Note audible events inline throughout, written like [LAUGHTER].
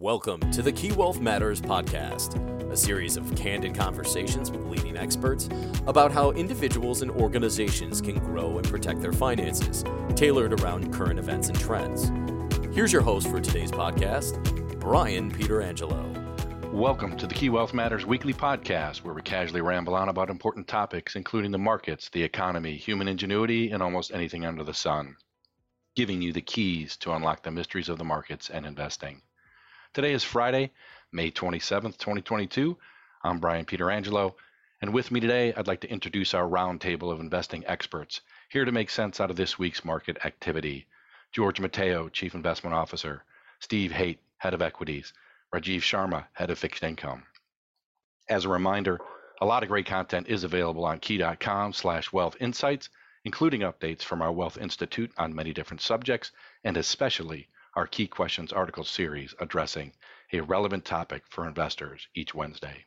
Welcome to the Key Wealth Matters podcast, a series of candid conversations with leading experts about how individuals and organizations can grow and protect their finances, tailored around current events and trends. Here's your host for today's podcast, Brian Pietrangelo. Welcome to the Key Wealth Matters weekly podcast, where we casually ramble on about important topics, including the markets, the economy, human ingenuity, and almost anything under the sun, giving you the keys to unlock the mysteries of the markets and investing. Today is Friday, May 27th, 2022. I'm Brian Pietrangelo, and with me today, I'd like to introduce our roundtable of investing experts here to make sense out of this week's market activity. George Mateyo, Chief Investment Officer, Steve Hoedt, Head of Equities, Rajeev Sharma, Head of Fixed Income. As a reminder, a lot of great content is available on key.com slash wealth insights, including updates from our Wealth Institute on many different subjects, and especially our Key Questions article series addressing a relevant topic for investors each Wednesday.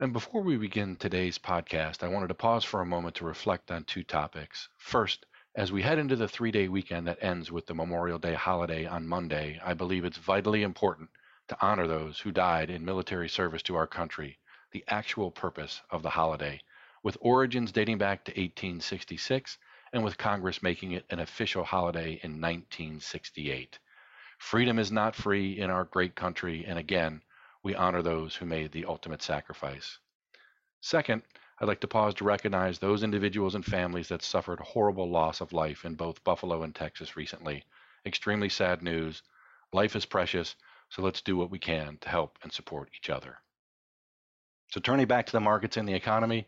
And before we begin today's podcast, I wanted to pause for a moment to reflect on two topics. First, as we head into the three day weekend that ends with the Memorial Day holiday on Monday, I believe it's vitally important to honor those who died in military service to our country, the actual purpose of the holiday, with origins dating back to 1866 and with Congress making it an official holiday in 1968. Freedom is not free in our great country, and again, we honor those who made the ultimate sacrifice. Second, I'd like to pause to recognize those individuals and families that suffered horrible loss of life in both Buffalo and Texas recently. Extremely sad news. Life is precious, so let's do what we can to help and support each other. So, turning back to the markets and the economy,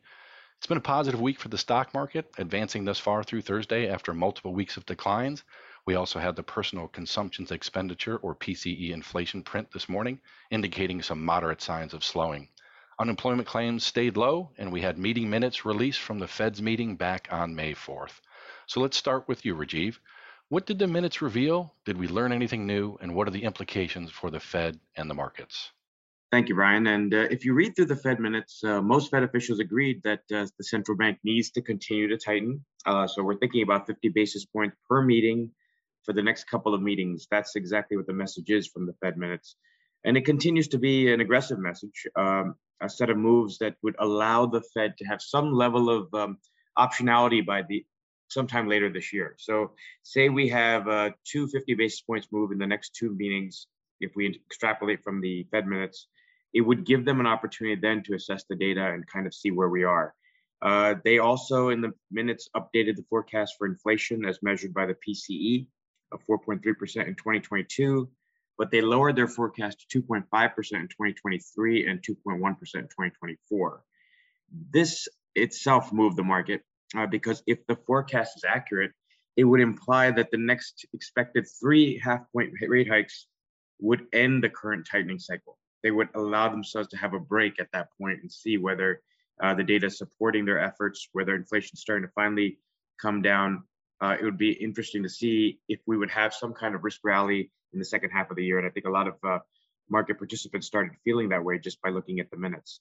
it's been a positive week for the stock market, advancing thus far through Thursday after multiple weeks of declines. We also had the personal consumptions expenditure or PCE inflation print this morning, indicating some moderate signs of slowing. Unemployment claims stayed low, and we had meeting minutes released from the Fed's meeting back on May 4th. So let's start with you, Rajeev. What did the minutes reveal? Did we learn anything new? And what are the implications for the Fed and the markets? Thank you, Brian. And uh, if you read through the Fed minutes, uh, most Fed officials agreed that uh, the central bank needs to continue to tighten. Uh, so we're thinking about 50 basis points per meeting for the next couple of meetings. That's exactly what the message is from the Fed minutes. And it continues to be an aggressive message, um, a set of moves that would allow the Fed to have some level of um, optionality by the sometime later this year. So say we have a 250 basis points move in the next two meetings, if we extrapolate from the Fed minutes, it would give them an opportunity then to assess the data and kind of see where we are. Uh, they also, in the minutes, updated the forecast for inflation as measured by the PCE of 4.3% in 2022, but they lowered their forecast to 2.5% in 2023 and 2.1% in 2024. This itself moved the market uh, because if the forecast is accurate, it would imply that the next expected three half point rate hikes would end the current tightening cycle. They would allow themselves to have a break at that point and see whether uh, the data supporting their efforts, whether inflation is starting to finally come down. Uh, it would be interesting to see if we would have some kind of risk rally in the second half of the year. And I think a lot of uh, market participants started feeling that way just by looking at the minutes.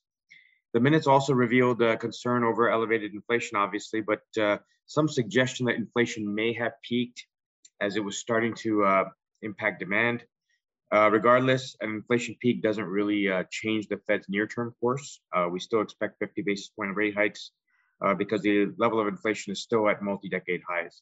The minutes also revealed uh, concern over elevated inflation, obviously, but uh, some suggestion that inflation may have peaked as it was starting to uh, impact demand. Uh, regardless, an inflation peak doesn't really uh, change the Fed's near-term course. Uh, we still expect 50 basis point rate hikes because the level of inflation is still at multi-decade highs.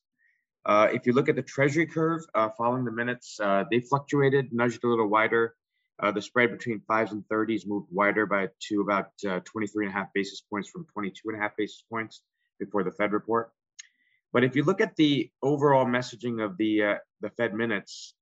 if you look at the Treasury curve following the minutes, they fluctuated, nudged a little wider uh, the spread between fives and 30s moved wider by to about uh, 23 and a half basis points from 22 and a half basis points before the Fed report. But if you look at the overall messaging of the uh, the Fed minutes,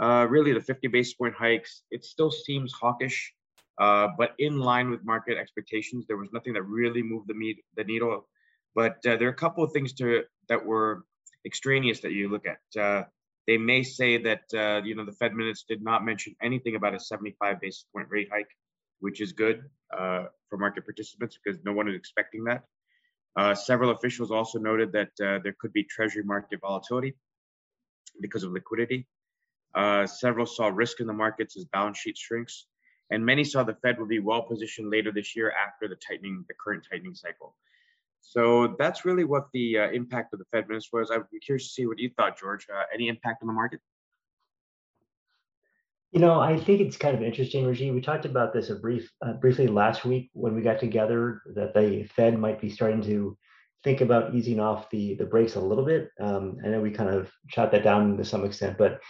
uh, really the 50 basis point hikes, it still seems hawkish, uh, but in line with market expectations. There was nothing that really moved the, meat, the needle. But uh, there are a couple of things to that were extraneous that you look at. They may say that uh, you know the Fed minutes did not mention anything about a 75 basis point rate hike, which is good uh, for market participants because no one is expecting that. Uh, several officials also noted that uh, there could be Treasury market volatility because of liquidity. Uh, several saw risk in the markets as balance sheet shrinks, and many saw the Fed will be well positioned later this year after the tightening, the current tightening cycle. So that's really what the uh, impact of the Fed minutes was. I would be curious to see what you thought, George. Uh, any impact on the market? You know, I think it's kind of interesting, Rajeev. We talked about this a brief, uh, briefly last week when we got together that the Fed might be starting to think about easing off the the brakes a little bit. Um, I know we kind of shot that down to some extent, but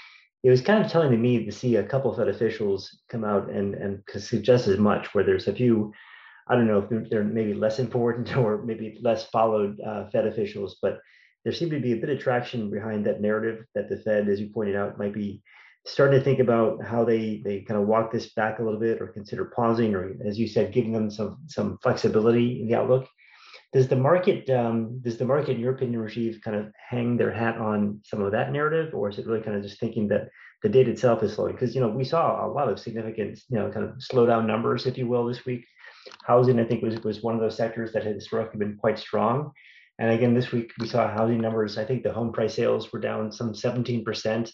it was kind of telling to me to see a couple of Fed officials come out and and suggest as much. Where there's a few, I don't know if they're, they're maybe less important [LAUGHS] or maybe less followed uh, Fed officials, but there seemed to be a bit of traction behind that narrative that the Fed, as you pointed out, might be starting to think about how they they kind of walk this back a little bit or consider pausing or as you said giving them some some flexibility in the outlook does the market um, does the market in your opinion Rajeev kind of hang their hat on some of that narrative or is it really kind of just thinking that the data itself is slowing because you know we saw a lot of significant you know kind of slowdown numbers if you will this week housing i think was was one of those sectors that had historically been quite strong and again this week we saw housing numbers i think the home price sales were down some 17 percent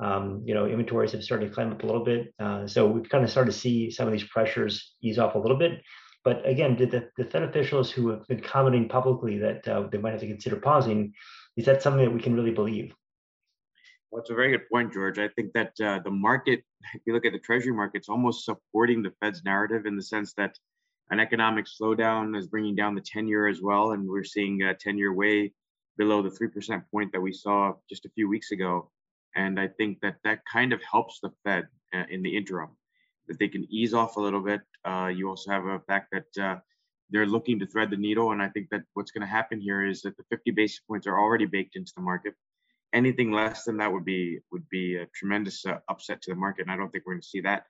um, you know, inventories have started to climb up a little bit. Uh, so we've kind of started to see some of these pressures ease off a little bit. But again, did the, the Fed officials who have been commenting publicly that uh, they might have to consider pausing, is that something that we can really believe? Well, it's a very good point, George. I think that uh, the market, if you look at the Treasury market, it's almost supporting the Fed's narrative in the sense that an economic slowdown is bringing down the 10 year as well. And we're seeing a 10 year way below the 3% point that we saw just a few weeks ago. And I think that that kind of helps the Fed uh, in the interim, that they can ease off a little bit. Uh, you also have a fact that uh, they're looking to thread the needle. And I think that what's going to happen here is that the 50 basis points are already baked into the market. Anything less than that would be would be a tremendous uh, upset to the market. And I don't think we're going to see that.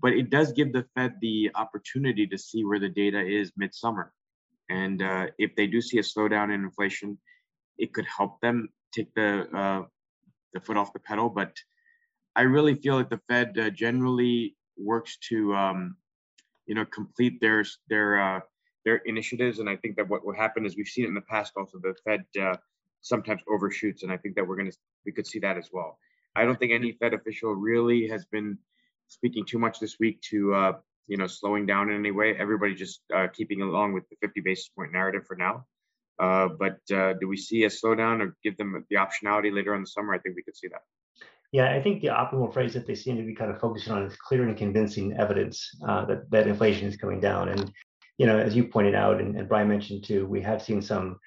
But it does give the Fed the opportunity to see where the data is midsummer. And uh, if they do see a slowdown in inflation, it could help them take the uh, the foot off the pedal. But I really feel that the Fed uh, generally works to, um, you know, complete their their uh, their initiatives. And I think that what will happen is we've seen it in the past. Also, the Fed uh, sometimes overshoots, and I think that we're gonna we could see that as well. I don't think any Fed official really has been speaking too much this week to uh, you know slowing down in any way. Everybody just uh, keeping along with the 50 basis point narrative for now. Uh, but uh, do we see a slowdown or give them the optionality later in the summer? I think we could see that. Yeah, I think the optimal phrase that they seem to be kind of focusing on is clear and convincing evidence uh, that that inflation is coming down. And you know, as you pointed out, and, and Brian mentioned too, we have seen some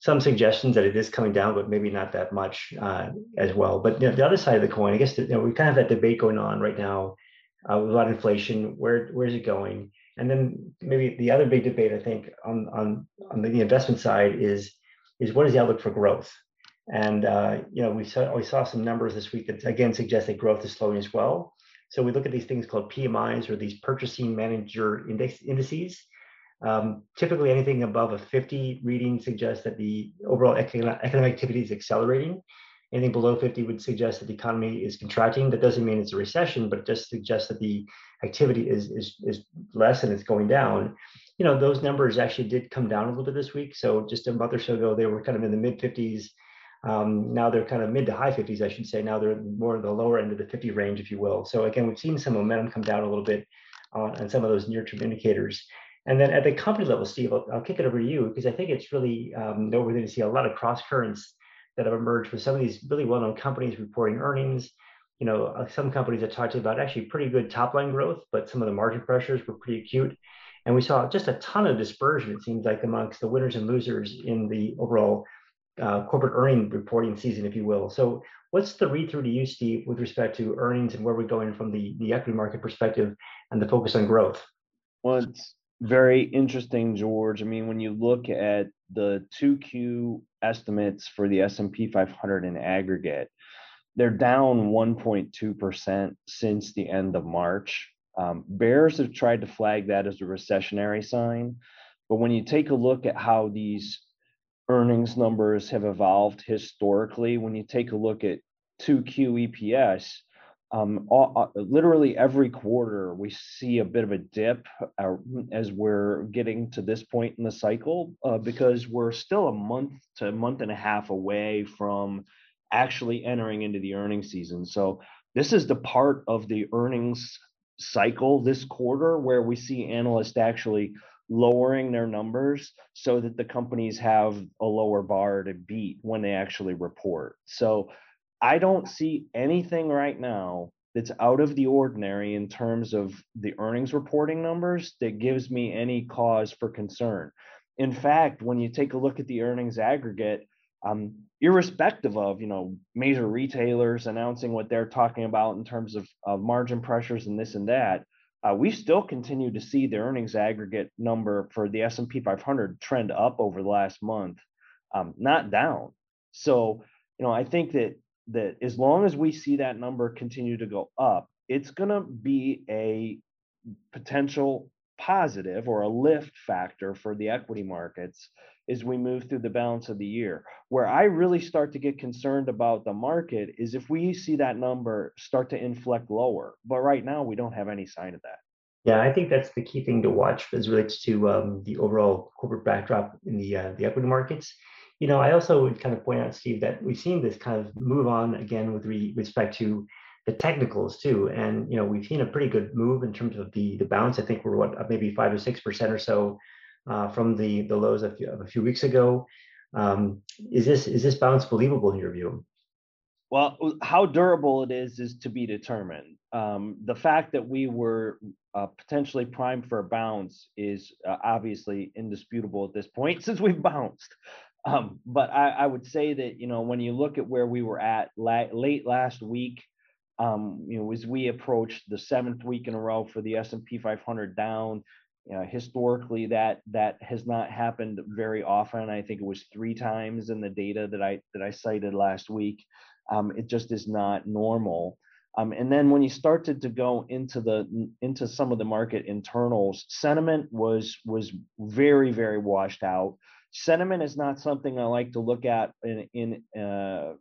some suggestions that it is coming down, but maybe not that much uh, as well. But you know, the other side of the coin, I guess, you know, we kind of have that debate going on right now uh, about inflation. Where where is it going? And then maybe the other big debate, I think, on on on the investment side is is what is the outlook for growth? And uh, you know, we saw we saw some numbers this week that again suggest that growth is slowing as well. So we look at these things called PMIs or these purchasing manager index indices. Um, typically, anything above a 50 reading suggests that the overall economic activity is accelerating. Anything below 50 would suggest that the economy is contracting. That doesn't mean it's a recession, but it just suggests that the activity is, is, is less and it's going down. You know, those numbers actually did come down a little bit this week. So just a month or so ago, they were kind of in the mid 50s. Um, now they're kind of mid to high 50s, I should say. Now they're more the lower end of the 50 range, if you will. So again, we've seen some momentum come down a little bit on, on some of those near-term indicators. And then at the company level, Steve, I'll, I'll kick it over to you because I think it's really um, noteworthy to see a lot of cross currents that have emerged with some of these really well-known companies reporting earnings. You know, uh, some companies that talked about actually pretty good top-line growth, but some of the margin pressures were pretty acute. And we saw just a ton of dispersion, it seems like, amongst the winners and losers in the overall uh, corporate earning reporting season, if you will. So, what's the read through to you, Steve, with respect to earnings and where we're going from the, the equity market perspective and the focus on growth? Well, it's very interesting, George. I mean, when you look at the 2Q estimates for the S&P 500 in aggregate, they're down 1.2% since the end of March. Um, bears have tried to flag that as a recessionary sign, but when you take a look at how these earnings numbers have evolved historically, when you take a look at 2Q EPS, um, all, uh, literally every quarter we see a bit of a dip uh, as we're getting to this point in the cycle uh, because we're still a month to a month and a half away from actually entering into the earnings season. So this is the part of the earnings cycle this quarter where we see analysts actually lowering their numbers so that the companies have a lower bar to beat when they actually report. So I don't see anything right now that's out of the ordinary in terms of the earnings reporting numbers that gives me any cause for concern. In fact, when you take a look at the earnings aggregate, um, irrespective of you know major retailers announcing what they're talking about in terms of, of margin pressures and this and that, uh, we still continue to see the earnings aggregate number for the S&P 500 trend up over the last month, um, not down. So you know I think that that as long as we see that number continue to go up, it's going to be a potential positive or a lift factor for the equity markets as we move through the balance of the year. Where I really start to get concerned about the market is if we see that number start to inflect lower. But right now, we don't have any sign of that. Yeah, I think that's the key thing to watch as relates to um, the overall corporate backdrop in the uh, the equity markets. You know, I also would kind of point out, Steve, that we've seen this kind of move on again with re- respect to the technicals too. And you know, we've seen a pretty good move in terms of the the bounce. I think we're what maybe five or six percent or so uh, from the the lows of, of, a few weeks ago. Um, is this is this bounce believable in your view? Well, how durable it is is to be determined. Um, the fact that we were uh, potentially primed for a bounce is uh, obviously indisputable at this point [LAUGHS] since we've bounced. Um, but I, I, would say that you know when you look at where we were at la- late last week, um, you know as we approached the seventh week in a row for the S&P 500 down, you know, historically that that has not happened very often. I think it was three times in the data that I that I cited last week. Um, it just is not normal. Um, and then when you started to go into the into some of the market internals, sentiment was was very very washed out. Sentiment is not something I like to look at in in uh,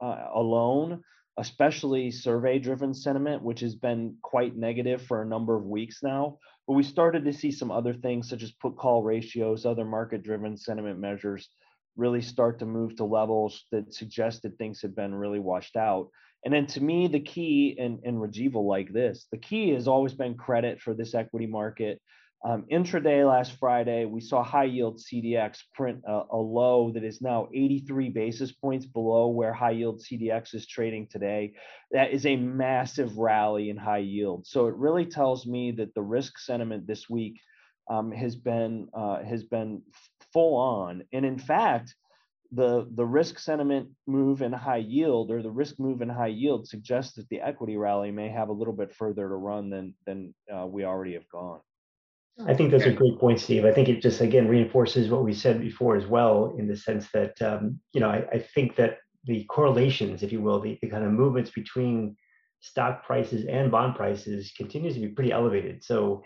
uh, alone, especially survey driven sentiment, which has been quite negative for a number of weeks now. But we started to see some other things such as put call ratios, other market driven sentiment measures really start to move to levels that suggested things had been really washed out. And then to me, the key, and, and Rajeev like this, the key has always been credit for this equity market. Um, intraday last Friday, we saw high yield CDX print a, a, low that is now 83 basis points below where high yield CDX is trading today. That is a massive rally in high yield. So it really tells me that the risk sentiment this week um, has been uh, has been full on, and in fact, the the risk sentiment move in high yield or the risk move in high yield suggests that the equity rally may have a little bit further to run than than uh, we already have gone. I think those are great points, Steve. I think it just again reinforces what we said before as well, in the sense that um, you know I, I, think that the correlations, if you will, the, the kind of movements between stock prices and bond prices continues to be pretty elevated. So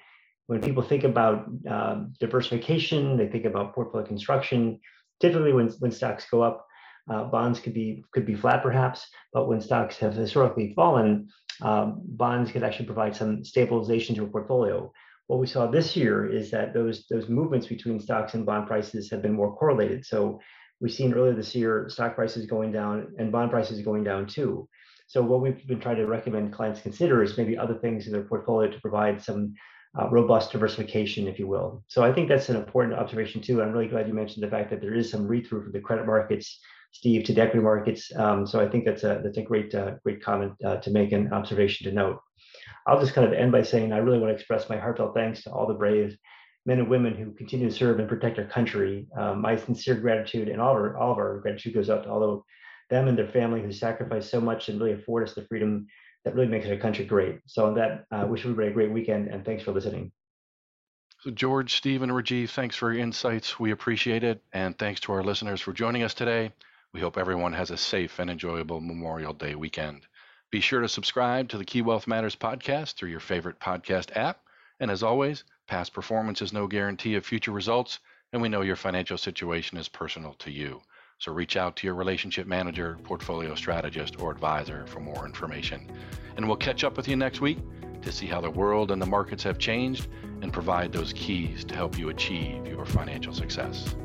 when people think about um, diversification, they think about portfolio construction. Typically, when when stocks go up, uh, bonds could be could be flat perhaps, but when stocks have historically fallen, um, bonds could actually provide some stabilization to a portfolio what we saw this year is that those those movements between stocks and bond prices have been more correlated. So we've seen earlier this year stock prices going down and bond prices going down too. So what we've been trying to recommend clients consider is maybe other things in their portfolio to provide some uh, robust diversification, if you will. So I think that's an important observation too. I'm really glad you mentioned the fact that there is some read through from the credit markets, Steve, to the equity markets. Um, so I think that's a that's a great uh, great comment uh, to make and observation to note. I'll just kind of end by saying I really want to express my heartfelt thanks to all the brave men and women who continue to serve and protect our country. Um, my sincere gratitude and all of, our, all of our gratitude goes out to all of them and their family who sacrifice so much and really afford us the freedom that really makes our country great. So on that, I uh, wish everybody a great weekend and thanks for listening. So George, Steve, and Rajeev, thanks for your insights. We appreciate it. And thanks to our listeners for joining us today. We hope everyone has a safe and enjoyable Memorial Day weekend. Be sure to subscribe to the Key Wealth Matters podcast through your favorite podcast app. And as always, past performance is no guarantee of future results, and we know your financial situation is personal to you. So reach out to your relationship manager, portfolio strategist, or advisor for more information. And we'll catch up with you next week to see how the world and the markets have changed and provide those keys to help you achieve your financial success.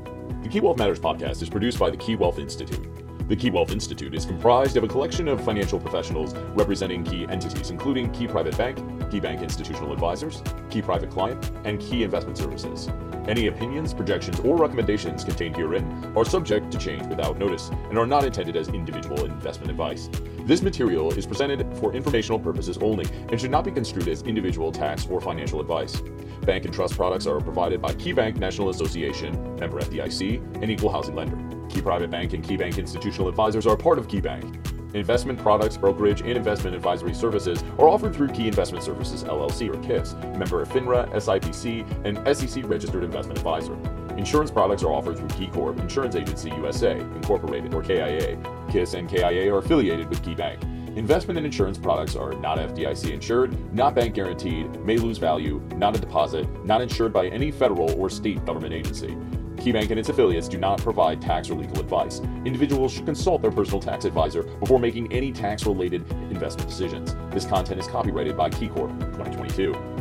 The Key Wealth Matters podcast is produced by the Key Wealth Institute. The Key Wealth Institute is comprised of a collection of financial professionals representing key entities, including Key Private Bank, KeyBank Institutional Advisors, Key Private Client, and Key Investment Services. Any opinions, projections, or recommendations contained herein are subject to change without notice and are not intended as individual investment advice. This material is presented for informational purposes only and should not be construed as individual tax or financial advice. Bank and trust products are provided by KeyBank National Association, member FDIC, and equal housing lender. Key Private Bank and KeyBank Institutional Advisors are part of KeyBank. Investment products, brokerage, and investment advisory services are offered through Key Investment Services LLC or KISS, member of FINRA, SIPC, and SEC registered investment advisor. Insurance products are offered through KeyCorp Insurance Agency USA, Incorporated, or KIA. KISS and KIA are affiliated with KeyBank. Investment and insurance products are not FDIC insured, not bank guaranteed, may lose value, not a deposit, not insured by any federal or state government agency. KeyBank and its affiliates do not provide tax or legal advice. Individuals should consult their personal tax advisor before making any tax related investment decisions. This content is copyrighted by KeyCorp 2022.